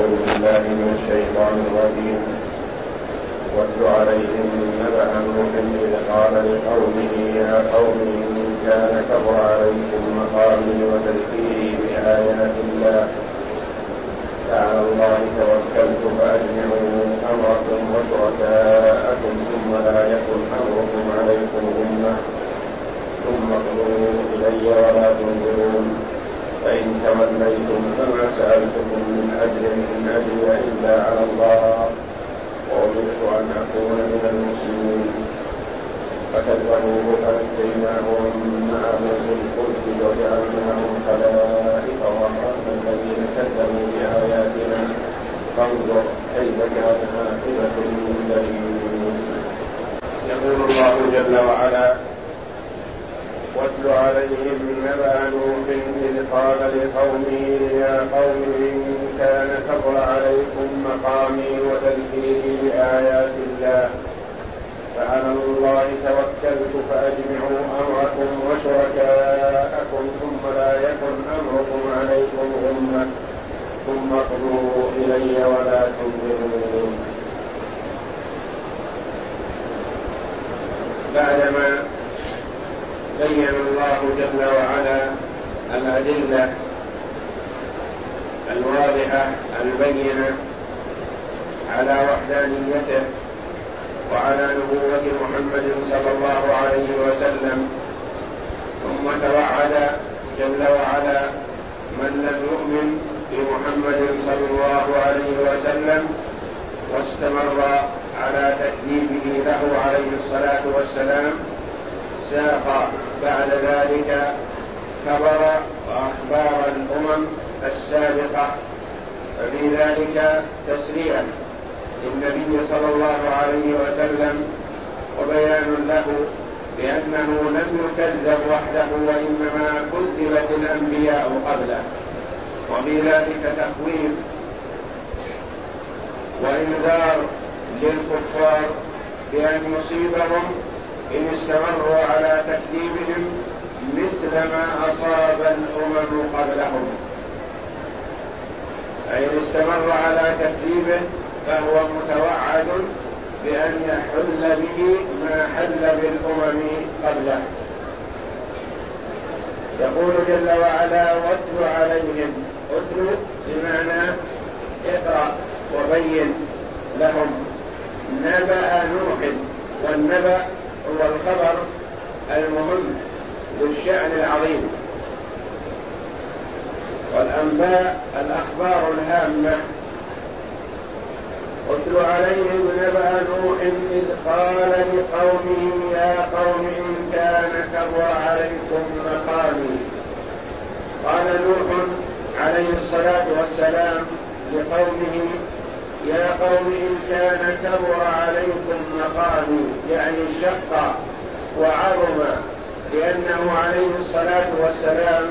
أعوذ بالله من الشيطان الرجيم. واتل عليهم نبأ نوح إذ قال لقومه يا قوم إن كان كبر عليكم مقامي وتذكيري بآيات الله. فعلى الله توكلت فأجمعوا أمركم وشركاءكم ثم لا يكن أمركم عليكم غمة. ثم اقضوا إلي ولا تنظرون. فإن توليتم فما سألتكم من أجر إن أجري إلا على الله. وأمرت أن أكون من المسلمين. فكذبوه فنجيناه ومن معه في الفلك وجعلناهم خلائف وأخرجنا الذين كذبوا بآياتنا فانظر كيف كان عاقبة المنذرين يقول الله جل وعلا واتل عليهم نبأ نوح إذ قال لقومه يا قوم إن كان كبر عليكم مقامي وتذكيري بآيات الله فعلى الله توكلت فأجمعوا أمركم وشركاءكم ثم لا يكن أمركم عليكم غمة ثم اقضوا إلي ولا تنظرون. بعدما بين الله جل وعلا الأدلة الواضحة البينة على وحدانيته وعلى نبوة محمد صلى الله عليه وسلم ثم توعد جل وعلا من لم يؤمن بمحمد صلى الله عليه وسلم واستمر على تكذيبه له عليه الصلاة والسلام ساق بعد ذلك خبر وأخبار الأمم السابقة. ففي ذلك تسليه للنبي صلى الله عليه وسلم وبيان له بأنه لم يكذب وحده وإنما كذبت الأنبياء قبله. وفي ذلك تخويف وإنذار للكفار بأن يصيبهم إن استمروا على تكذيبهم مثل ما أصاب الأمم قبلهم. أي إن استمر على تكذيبه فهو متوعد بأن يحل به ما حل بالأمم قبله. يقول جل وعلا واتل عليهم. اتل بمعنى اقرأ وبين لهم. نبأ نوح والنبأ هو الخبر المهم. للشأن العظيم. والأنباء الأخبار الهامة. اتل عليهم نبأ نوح إذ قال لقومه يا قوم إن كان كبر عليكم مقامي. قال نوح عليه الصلاة والسلام لقومه يا قوم إن كان كبر عليكم مقامي يعني شق وعظم لأنه عليه الصلاة والسلام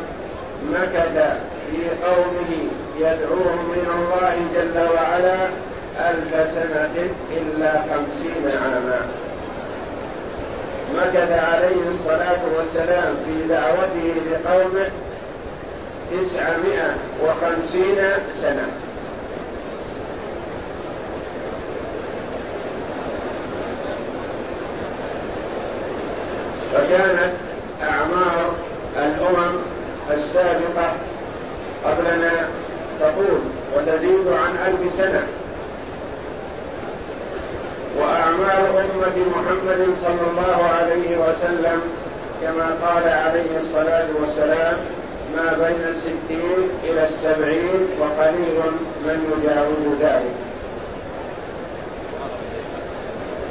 مكث في قومه يدعوهم من الله جل وعلا ألف سنة إلا خمسين عاما. مكث عليه الصلاة والسلام في دعوته لقومه تسعمائة وخمسين سنة. فكانت أعمار الأمم السابقة قبلنا تطول وتزيد عن ألف سنة وأعمار أمة محمد صلى الله عليه وسلم كما قال عليه الصلاة والسلام ما بين الستين إلى السبعين وقليل من يجاوز ذلك.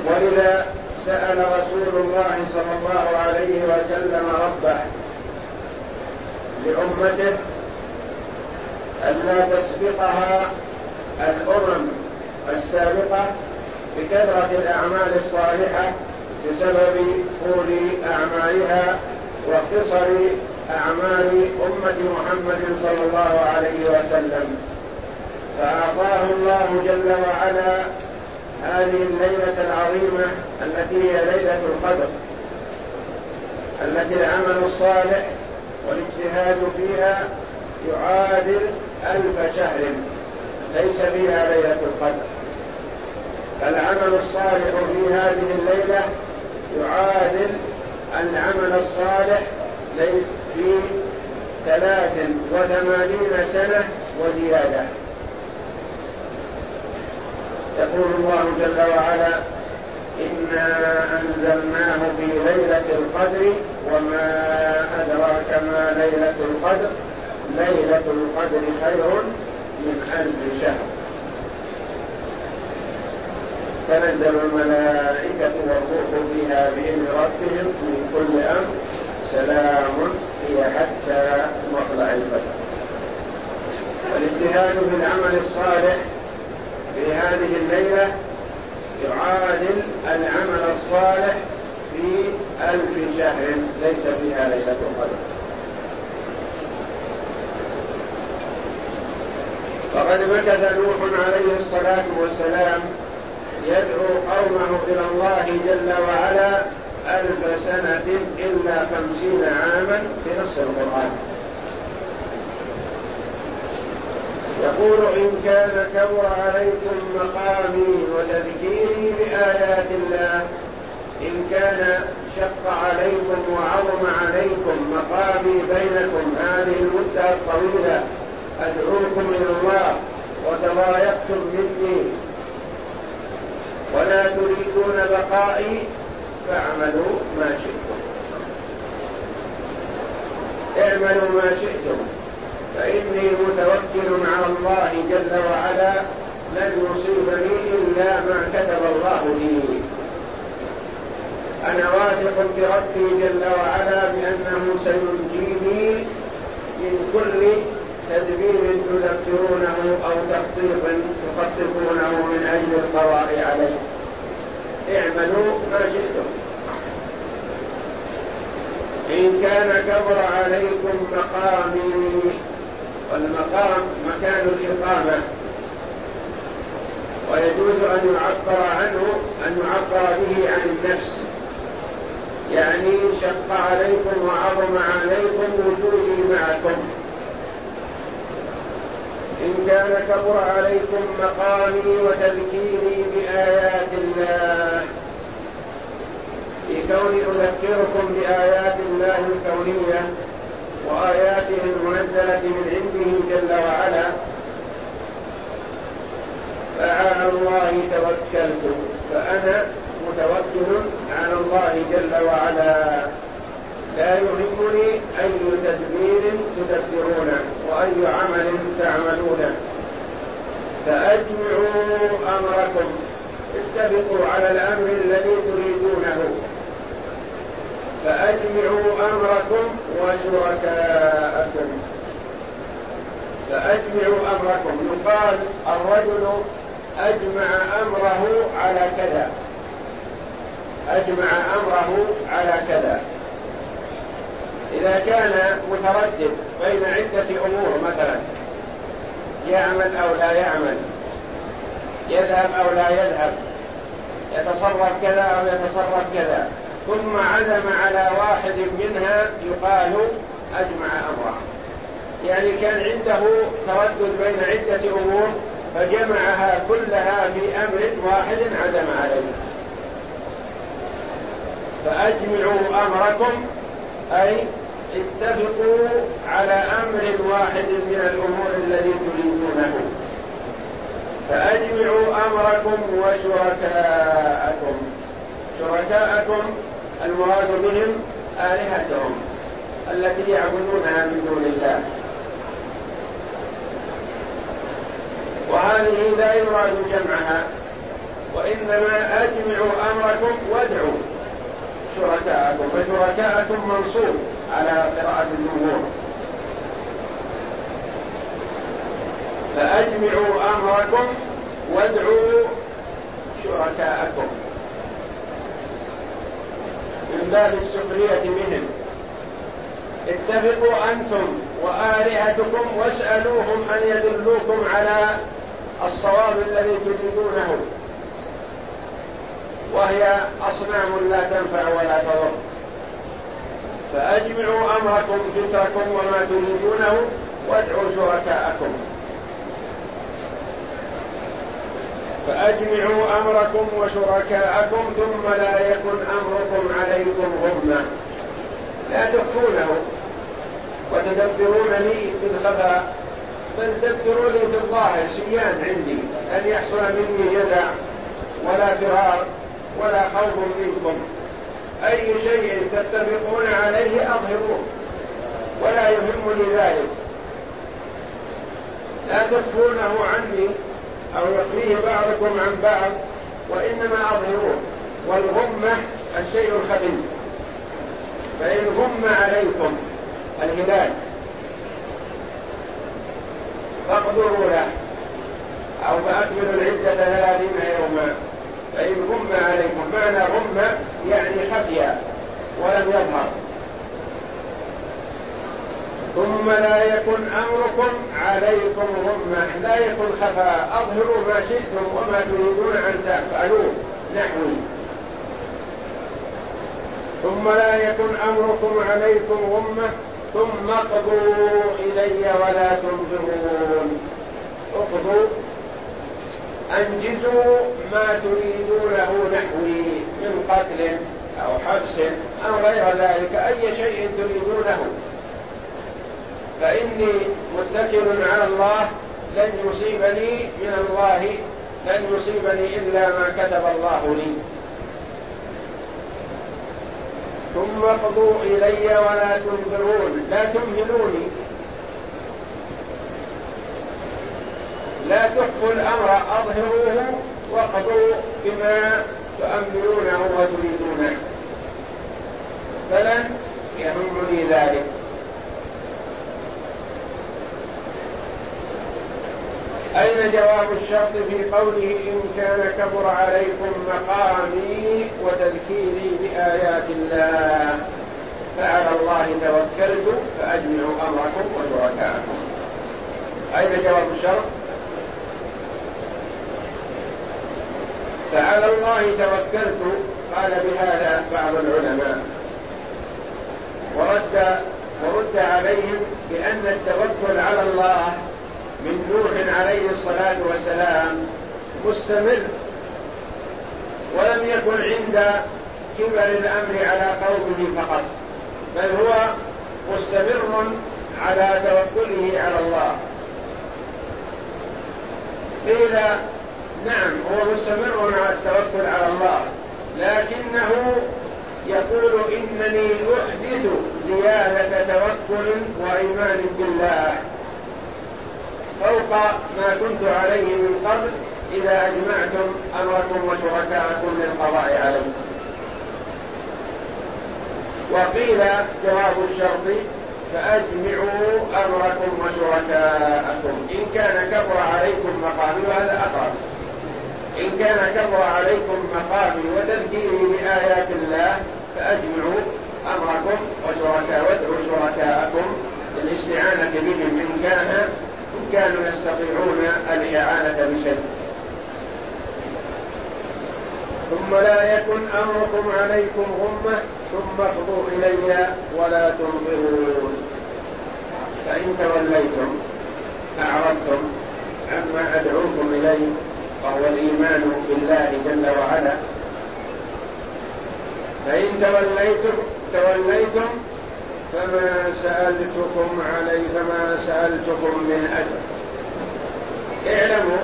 ولذا سأل رسول الله صلى الله عليه وسلم ربه لأمته ألا تسبقها الأمم السابقة بكثرة الأعمال الصالحة بسبب طول أعمالها وقصر أعمال أمة محمد صلى الله عليه وسلم. فأعطاه الله جل وعلا هذه الليلة العظيمة التي هي ليلة القدر التي العمل الصالح والاجتهاد فيها يعادل ألف شهر ليس فيها ليلة القدر. فالعمل الصالح في هذه الليلة يعادل العمل الصالح في ثلاث وثمانين سنة وزيادة. يقول الله جل وعلا إنا أنزلناه في ليلة القدر وما أدراك ما ليلة القدر. ليلة القدر خير من ألف شهر. تنزل الملائكة والروح فيها بإذن ربهم من كل أمر. سلام هي حتى مطلع الفجر. والاجتهاد في العمل الصالح في هذه الليلة يعادل العمل الصالح في ألف شهر ليس فيها ليلة القدر فقد مكث نوح عليه الصلاة والسلام يدعو قومه إلى الله جل وعلا ألف سنة إلا خمسين عاما في نص القرآن. يقول إن كان كبر عليكم مقامي وتذكيري بآيات الله إن كان شق عليكم وعظم عليكم مقامي بينكم هذه المدة الطويلة أدعوكم إلى الله وتضايقتم مني. ولا تريدون بقائي فاعملوا ما شئتم. اعملوا ما شئتم. فإني متوكل على الله جل وعلا لن يصيبني إلا ما كتب الله لي. أنا واثق بربي جل وعلا بأنه سينجيني من كل تدبير تدبرونه أو تخطيط تخططونه من أجل القضاء عليه. اعملوا ما شئتم. إن كان كبر عليكم مقامي والمقام مكان الإقامة. ويجوز أن يعبر عنه أن يعبر به عن النفس. يعني شق عليكم وعظم عليكم وجودي معكم. إن كان كبر عليكم مقامي وتذكيري بآيات الله. في كوني أذكركم بآيات الله الكونية وآياته المنزلة من عنده جل وعلا فعلى الله توكلت فأنا متوكل على الله جل وعلا. لا يهمني أي تدبير تدبرونه وأي عمل تعملونه فأجمعوا أمركم. اتفقوا على الأمر الذي تريدونه. فأجمعوا أمركم وشركاءكم. فأجمعوا أمركم. يقال الرجل أجمع أمره على كذا. أجمع أمره على كذا. إذا كان متردد بين عدة أمور مثلا يعمل أو لا يعمل يذهب أو لا يذهب يتصرف كذا أو يتصرف كذا ثم عزم على واحد منها يقال أجمع أمره يعني كان عنده تردد بين عدة أمور فجمعها كلها في أمر واحد عزم عليه. فأجمعوا أمركم أي اتفقوا على أمر واحد من الأمور الذي تريدونه. فأجمعوا أمركم وشركاءكم. شركاءكم المراد بهم آلهتهم التي يعبدونها من دون الله. وهذه لا يراد جمعها. وإنما أجمعوا أمركم وادعوا. شركاءكم فشركاءكم منصوب على قراءة الجمهور فأجمعوا أمركم وادعوا شركاءكم. من باب السخرية بهم. اتفقوا أنتم وآلهتكم واسألوهم أن يدلوكم على الصواب الذي تريدونه. وهي أصنام لا تنفع ولا تضر. فأجمعوا أمركم فكركم وما تريدونه وادعوا شركاءكم. فأجمعوا أمركم وشركاءكم ثم لا يكن أمركم عليكم غمة لا تخفونه وتدبرون لي بالخفاء بل دبروا لي في الظاهر شيان عندي أن يحصل مني جزع ولا فرار. ولا خوف منكم. أي شيء تتفقون عليه أظهروه. ولا يهمني ذلك لا تخفونه عني أو يخفيه بعضكم عن بعض وإنما أظهروه. والغمة الشيء الخفي فإن غم عليكم الهلال. فاقدروا له. أو فأكملوا العدة ثلاثين يوما. فإن غم عليكم معنى غم يعني خفيا ولم يظهر ثم لا يكن أمركم عليكم غمة لا يكن خفاء أظهروا ما شئتم وما تريدون أن تفعلوه نحوي. ثم لا يكن أمركم عليكم غمة ثم اقضوا إلي ولا تنظرون. اقضوا. أنجزوا ما تريدونه نحوي من قتل أو حبس أو غير ذلك أي شيء تريدونه. فإني متكل على الله لن يصيبني من الله لن يصيبني إلا ما كتب الله لي. ثم اقضوا إلي ولا تنظرون لا تمهلوني. لا تخفوا الأمر أظهروه واقضوا بما تؤملونه وتريدونه. فلن يهمني ذلك. أين جواب الشرط في قوله إن كان كبر عليكم مقامي وتذكيري بآيات الله؟ فعلى الله توكلت فأجمعوا أمركم وشركاءكم. أين جواب الشرط؟ فعلى الله توكلت قال بهذا بعض العلماء. ورد ورد عليهم بأن التوكل على الله من نوح عليه الصلاة والسلام مستمر ولم يكن عند كبر الأمر على قومه فقط بل هو مستمر على توكله على الله. قيل نعم هو مستمر على التوكل على الله. لكنه يقول إنني أحدث زيادة توكل وإيمان بالله فوق ما كنت عليه من قبل إذا أجمعتم أمركم وشركاءكم للقضاء عليه. وقيل جواب الشرط فأجمعوا أمركم وشركاءكم. إن كان كبر عليكم مقامي وهذا أقرب. إن كان كبر عليكم مقامي وتذكيري بآيات الله فأجمعوا أمركم وشركاء وادعوا شركاءكم للاستعانة بهم إن كان كانوا يستطيعون الإعانة بشيء. ثم لا يكن أمركم عليكم غمة ثم اقضوا إلي ولا تنظرون. فإن توليتم أعرضتم عما أدعوكم إليه وهو الإيمان بالله جل وعلا. فإن توليتم توليتم فما سألتكم عليه فما سألتكم من أجر. اعلموا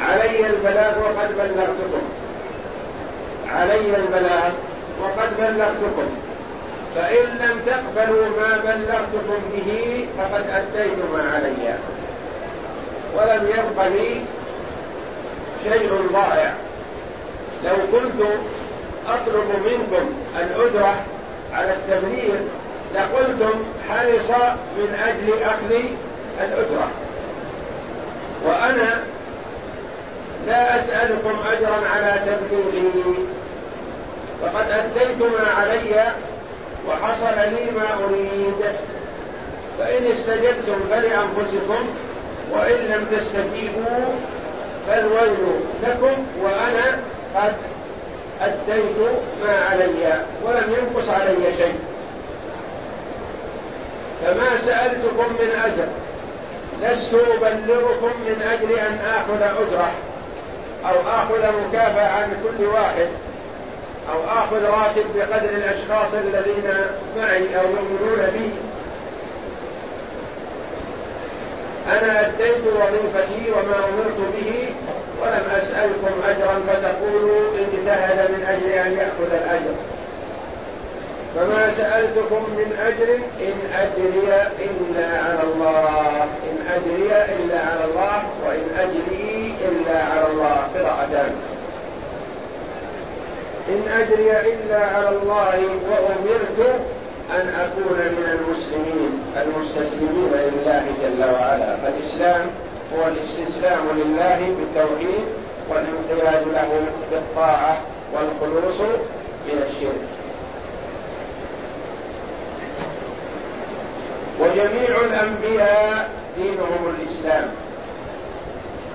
علي البلاغ وقد بلغتكم. علي البلاغ وقد بلغتكم. فإن لم تقبلوا ما بلغتكم به فقد أديت ما علي. ولم يبق لي شيء ضائع. لو كنت أطلب منكم الأجرة على التبليغ لقلتم حرص من أجل أخذ الأجرة. وأنا لا أسألكم أجرا على تبليغي. فقد أديت ما علي وحصل لي ما أريد. فإن استجبتم فلأنفسكم وإن لم تستجيبوا فالويل لكم وأنا قد أديت ما علي ولم ينقص علي شيء. فما سألتكم من أجر لست أبلغكم من أجل أن آخذ أجرة أو آخذ مكافأة عن كل واحد أو آخذ راتب بقدر الأشخاص الذين معي أو يؤمنون بي. أنا أديت وظيفتي وما أمرت به ولم أسألكم أجرا فتقولوا اجتهد من أجل أن يأخذ الأجر. فما سألتكم من أجر إن أجري إلا على الله. إن أجري إلا على الله وإن أجري إلا على الله. قراءتان. إن أجري إلا على الله وأمرت أن أكون من المسلمين المستسلمين لله جل وعلا. فالإسلام هو الاستسلام لله بالتوحيد والانقياد له بالطاعة والخلوص من الشرك. وجميع الأنبياء دينهم الإسلام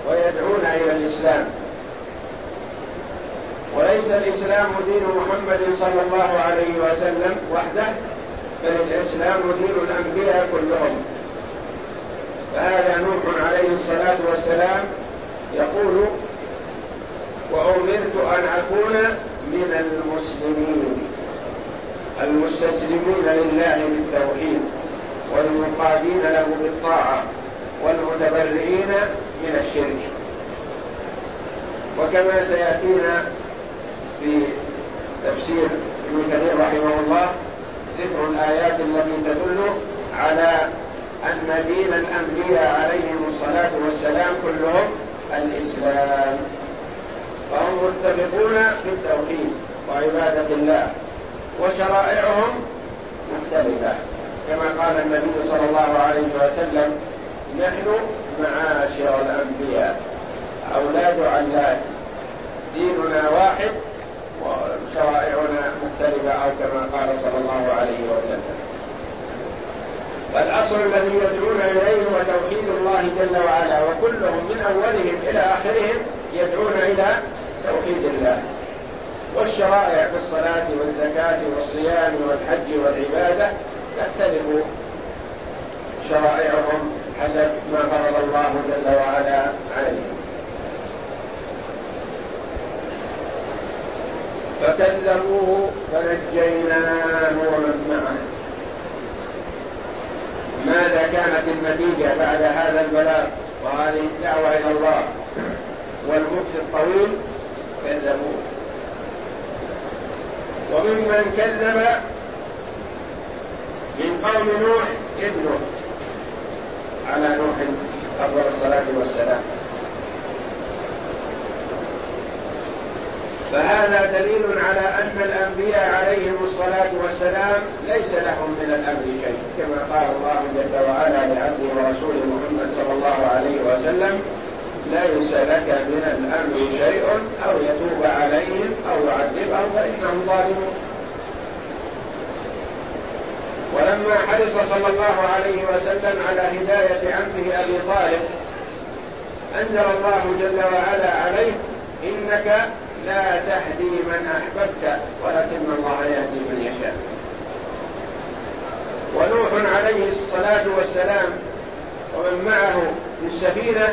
ويدعون إلى الإسلام. وليس الإسلام دين محمد صلى الله عليه وسلم وحده. بل الإسلام دين الأنبياء كلهم. فهذا نوح عليه الصلاة والسلام يقول وأمرت أن أكون من المسلمين المستسلمين لله بالتوحيد والمنقادين له بالطاعة والمتبرئين من الشرك. وكما سيأتينا في تفسير ابن كثير رحمه الله ذكر الآيات التي تدل على أن دين الأنبياء عليهم الصلاة والسلام كلهم الإسلام. فهم متفقون في التوحيد وعبادة الله وشرائعهم مختلفة. كما قال النبي صلى الله عليه وسلم نحن معاشر الأنبياء أولاد علات ديننا واحد وشرائعنا مختلفة أو كما قال صلى الله عليه وسلم. فالأصل الذي يدعون إليه هو توحيد الله جل وعلا وكلهم من أولهم إلى آخرهم يدعون إلى توحيد الله. والشرائع في الصلاة والزكاة والصيام والحج والعبادة تختلف شرائعهم حسب ما فرض الله جل وعلا عليهم. فكذبوه فنجيناه ومن معه. ماذا كانت النتيجة بعد هذا البلاغ وهذه الدعوة إلى الله؟ والمكس الطويل كذبوه. وممن كذب من قوم نوح ابنه. على نوح أفضل الصلاة والسلام. فهذا دليل على أن الأنبياء عليهم الصلاة والسلام ليس لهم من الأمر شيء كما قال الله جل وعلا لعبده ورسوله محمد صلى الله عليه وسلم ليس لك من الأمر شيء أو يتوب عليهم أو يعذبهم فإنهم ظالمون. ولما حرص صلى الله عليه وسلم على هداية عمه أبي طالب أنزل الله جل وعلا عليه إنك لا تهدي من أحببت ولكن الله يهدي من يشاء. ونوح عليه الصلاة والسلام ومن معه في السفينة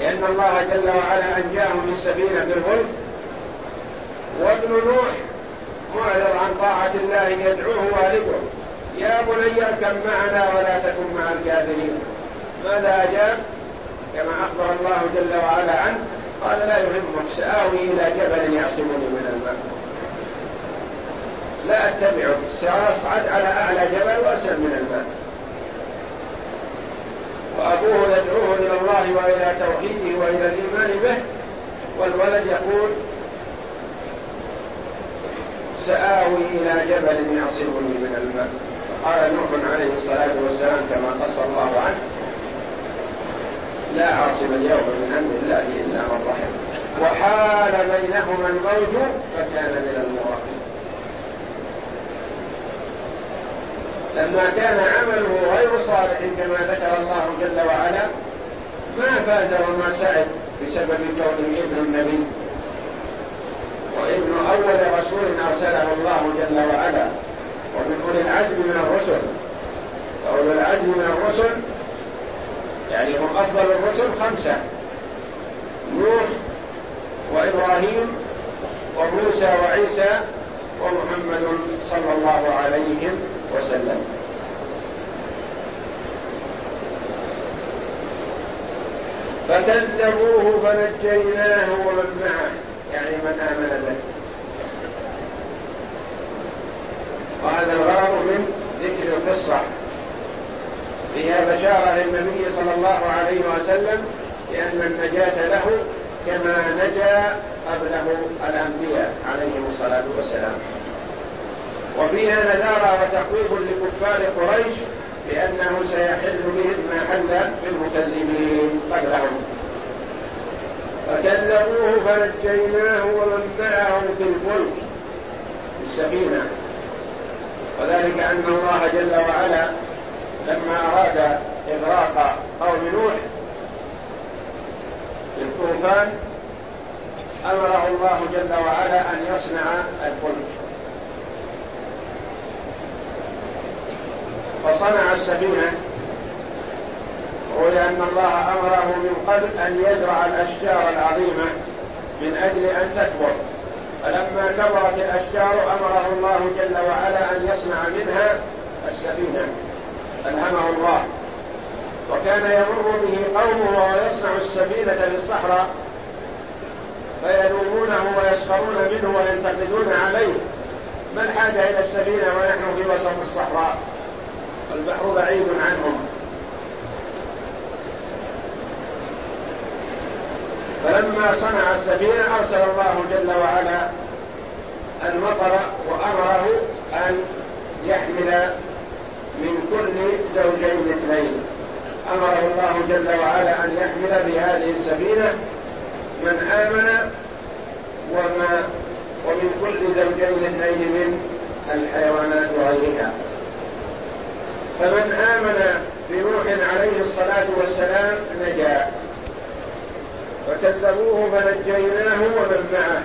لأن الله جل وعلا أنجاه من السفينة بالفلك وابن نوح معرض عن طاعة الله يدعوه والده يا بني اركب معنا ولا تكن مع الكافرين. ماذا أجاب؟ كما أخبر الله جل وعلا عنه قال لا يهمك سآوي إلى جبل يعصمني من الماء. لا أتبعك سأصعد على أعلى جبل وأسر من الماء. وأبوه يدعوه إلى الله وإلى توحيده وإلى الإيمان به والولد يقول سآوي إلى جبل يعصمني من الماء. قال نوح عليه الصلاة والسلام كما قص الله عنه لا عاصم اليوم من أمر الله إلا من رحم. وحال بينهما الموج فكان من المغرقين لما كان عمله غير صالح كما ذكر الله جل وعلا ما فاز وما سعد بسبب كونه ابن النبي. وابن أول رسول أرسله الله جل وعلا. ومن أولي العزم من الرسل. وأولي العزم من الرسل يعني هم أفضل الرسل خمسة. نوح وإبراهيم وموسى وعيسى ومحمد صلى الله عليه وسلم. فكذبوه فنجيناه ومن معه يعني من آمن به. وهذا الغرض من ذكر القصة. فيها بشارة للنبي صلى الله عليه وسلم لأن النجاة له كما نجا قبله الأنبياء عليهم الصلاة والسلام. وفيها نذارة وتخويف لكفار قريش بأنه سيحل بهم ما حل بالمكذبين قبلهم. فكذبوه فنجيناه ومن معه في الفلك في السفينة. وذلك أن الله جل وعلا لما أراد إغراق قوم نوح في الطوفان أمره الله جل وعلا أن يصنع الفلك. فصنع السفينة ولأن الله أمره من قبل أن يزرع الأشجار العظيمة من أجل أن تكبر. فلما كبرت الأشجار أمره الله جل وعلا أن يصنع منها السفينة. ألهمه الله. وكان يمر به قومه وهو يصنع السفينة في الصحراء فيلومونه ويسخرون منه وينتقدون عليه. ما الحاجة إلى السفينة ونحن في وسط الصحراء؟ والبحر بعيد عنهم. فلما صنع السفينة أرسل الله جل وعلا المطر وأمره أن يحمل من كل زوجين اثنين. أمره الله جل وعلا أن يحمل بهذه السفينة من آمن وما ومن كل زوجين اثنين من الحيوانات وغيرها. فمن آمن بنوح عليه الصلاة والسلام نجا. فكذبوه فنجيناه ومن معه.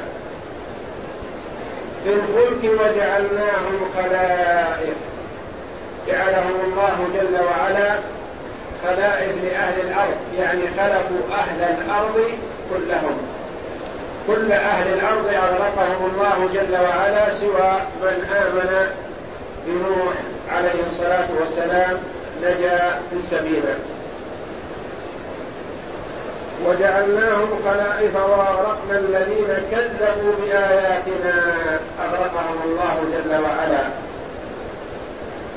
في الفلك وجعلناهم خلائف جعلهم الله جل وعلا خلائف لأهل الأرض يعني خلقوا أهل الأرض كلهم. كل أهل الأرض أغرقهم الله جل وعلا سوى من آمن بنوح عليه الصلاة والسلام نجا في السفينة وجعلناهم خلائف وأغرقنا الذين كذبوا بآياتنا أغرقهم الله جل وعلا.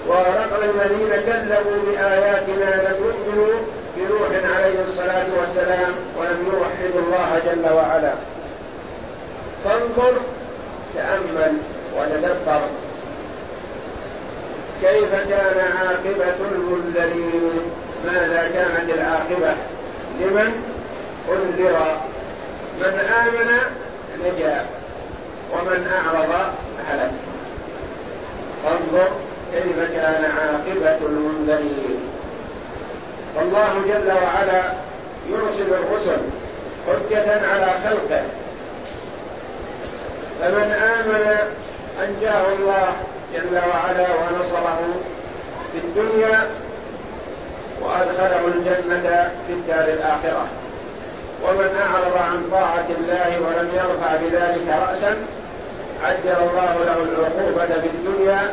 وأغرقنا الذين كذبوا بآياتنا لم يؤمنوا بنوح عليه الصلاة والسلام ولم يوحدوا الله جل وعلا. فانظر تأمل وتدبر. كيف كان عاقبة المنذرين؟ ماذا كانت العاقبة؟ لمن؟ أنذر. من آمن نجا. ومن أعرض هلك. فانظر. كيف كان عاقبة المنذرين. فالله جل وعلا يرسل الرسل حجة على خلقه. فمن آمن أنجاه الله جل وعلا ونصره في الدنيا وأدخله الجنة في الدار الآخرة. ومن أعرض عن طاعة الله ولم يرفع بذلك رأسا عجل الله له العقوبة في الدنيا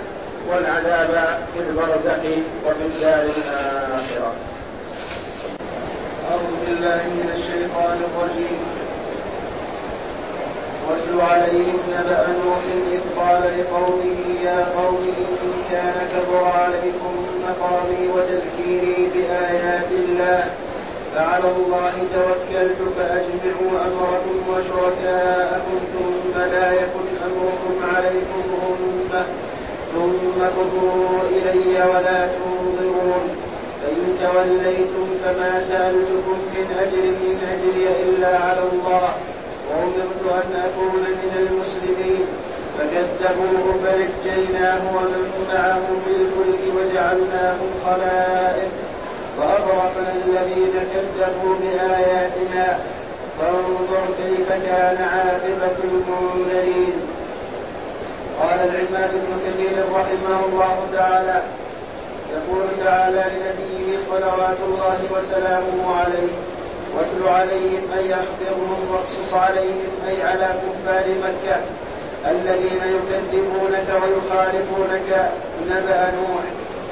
والعذاب في البرزخ وفي الدار الآخرة. أعوذ بالله من الشيطان الرجيم. واتل عليهم نبأ نوح إذ قال لقومه يا قوم إن كان كبر عليكم مقامي وتذكيري بآيات الله فعلى الله توكلت فأجمعوا أمركم وشركاءكم ثم لا يكن أمركم عليكم غمة ثم قضوا إلي ولا تنظرون. فإن توليتم فما سألتكم من أجر إن أجري إلا على الله. وأمرت أن أكون من المسلمين. فكذبوه فنجيناه ومن معه بالفلك وجعلناهم خلائف وأغرقنا الذين كذبوا بآياتنا. فانظر كيف كان عاقبة المنذرين. قال العماد بن كثير رحمه الله تعالى يقول تعالى لنبيه صلوات الله وسلامه عليه واتل عليهم أي أخبرهم واقصص عليهم أي على كفار مكة الذين يكذبونك ويخالفونك نبأ نوح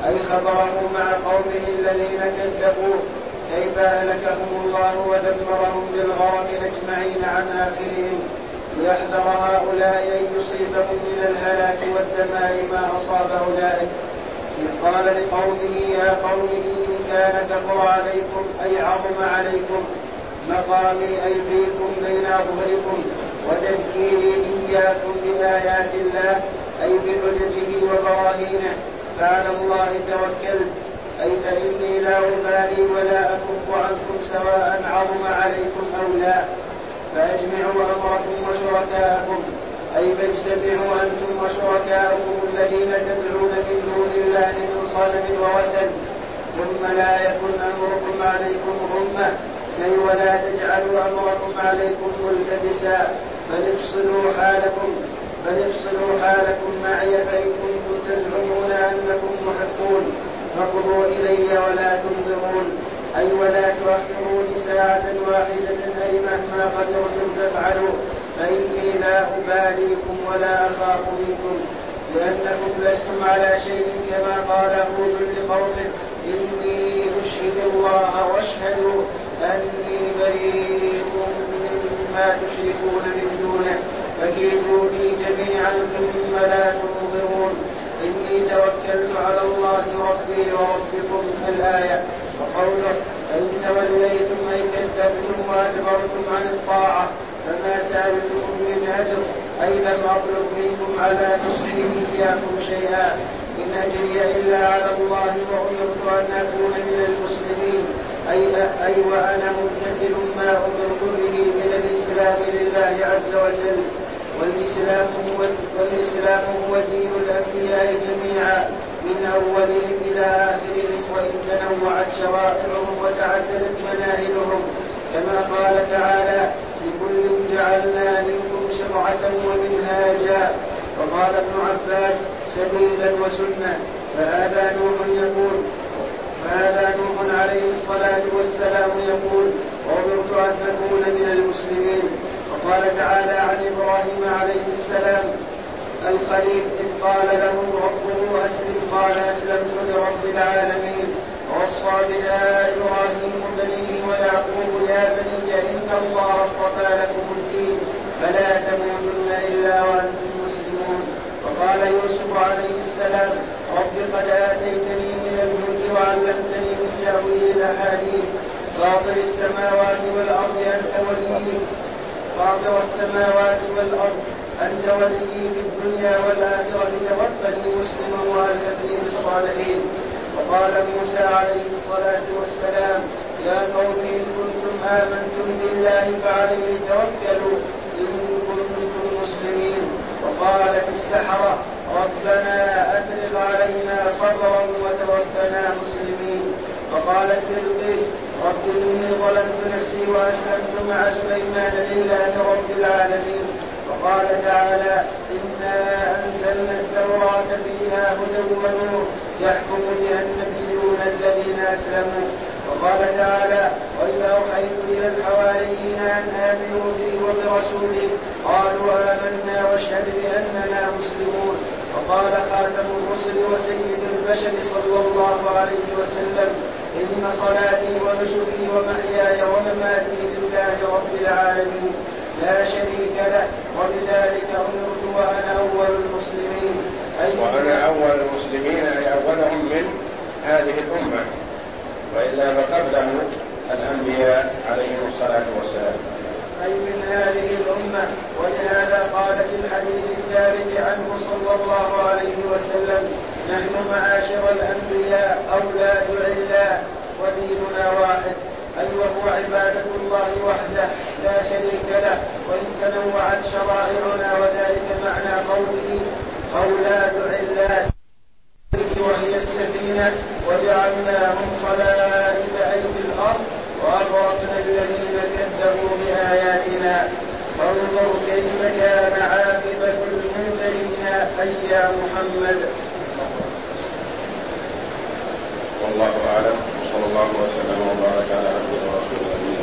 أي خبره مع قومه الذين كذبوه كيف أهلكهم الله ودمرهم بالغرق أجمعين عن آخرهم. ليحذر هؤلاء أن يصيبهم من الهلاك والدمار ما أصاب أولئك. إذ قال لقومه يا قوم إن كان كفر عليكم أي عظم عليكم مقامي أي فيكم بين أظهركم وتذكيري إياكم بآيات الله أي بحججه وبراهينه فعلى الله توكلت. أي فإني لا أبالي ولا أكف عنكم سواء عظم عليكم أو لا. فأجمعوا أمركم وشركاءكم أي فاجتمعوا أنتم وشركاءكم الذين تدعون من دون الله من صنم ووثن. ثم لا يكن أمركم عليكم غمة أي ولا تجعلوا أمركم عليكم ملتبسا. بل افصلوا حالكم بل افصلوا حالكم معي فإن كنتم تزعمون أنكم محقون. فقضوا إلي ولا تنظرون. أي ولا تؤخروني ساعة واحدة أي مهما قدرتم فافعلوا فإني لا أباليكم ولا أخاف منكم لأنكم لستم على شيء كما قال هود لقومه إني أشهد الله واشهدوا أني بريء مما تشركون من دونه فكيدوني جميعا ثم لا تنظرون إني توكلت على الله ربي وربكم الآية. وقوله فإن توليتم أي كذبتم وأدبرتم عن الطاعة فما سألتكم من أجر أي لم أطلب منكم على نصحه إياكم شيئا إن أجري إلا على الله وأمرت أن أكون من المسلمين أي أي وأنا ممتثل ما أمرت به من الإسلام لله عز وجل والإسلام هو والإسلام هو دين الأنبياء جميعا. من أولهم إلى آخرهم وإن تنوعت شرائعهم وتعددت مناهلهم كما قال تعالى لكل جعلنا منكم شرعة ومنهاجا وقال ابن عباس سبيلا وسنة فهذا نوح يقول فهذا نوح عليه الصلاة والسلام يقول وأمرت أن أكون من المسلمين وقال تعالى عن إبراهيم عليه السلام الخليل إذ قال له ربه أسلم قال أسلمت لرب العالمين ووصى بها إبراهيم بنيه ويعقوب يا بني إن الله اصطفى لكم الدين فلا تموتن إلا وأنتم مسلمون. وقال يوسف عليه السلام رب قد آتيتني من الملك وعلمتني من تأويل الأحاديث فاطر السماوات والأرض أنت ولي فاطر السماوات والأرض أنت ولي في الدنيا والآخرة توفني مسلما وألحقني بالصالحين وقال موسى عليه الصلاة والسلام يا قوم إن كنتم آمنتم بالله فعليه توكلوا إن كنتم مسلمين. وقالت السحرة ربنا أفرغ علينا صبرا وتوفنا مسلمين. وقالت بلقيس رب إني ظلمت نفسي وأسلمت مع سليمان لله رب العالمين. وقال تعالى إنا أنزلنا التوراة فيها هدى ونور يحكم بها النبيون الذين أسلموا. وقال تعالى وإذا أوحيت إلى الحواريين أن آمنوا بي وبرسولي قالوا آمنا واشهد بأننا مسلمون. وقال خاتم الرسل وسيد البشر صلى الله عليه وسلم إن صلاتي ونسكي ومحياي ومماتي لله رب العالمين. لا شريك له وبذلك أمرت وأنا أول المسلمين. أي وأنا أول المسلمين أي أولهم من هذه الأمة. وإلا فقبله الأنبياء عليهم الصلاة والسلام. أي من هذه الأمة. ولهذا قال في الحديث الثابت عنه صلى الله عليه وسلم نحن معاشر الأنبياء أولاد علاء وديننا واحد. أي وهو عبادة الله وحده. لا شريك له وإن تنوعت شرائعنا وذلك معنى قوله أولاد علات وهي السفينة وجعلناهم خلائف أي في الأرض وأغرقنا الذين كذبوا بآياتنا. فانظر كيف كان عاقبة المنذرين أي يا محمد أعلم وصلى الله وسلم وبارك على عبده ورسوله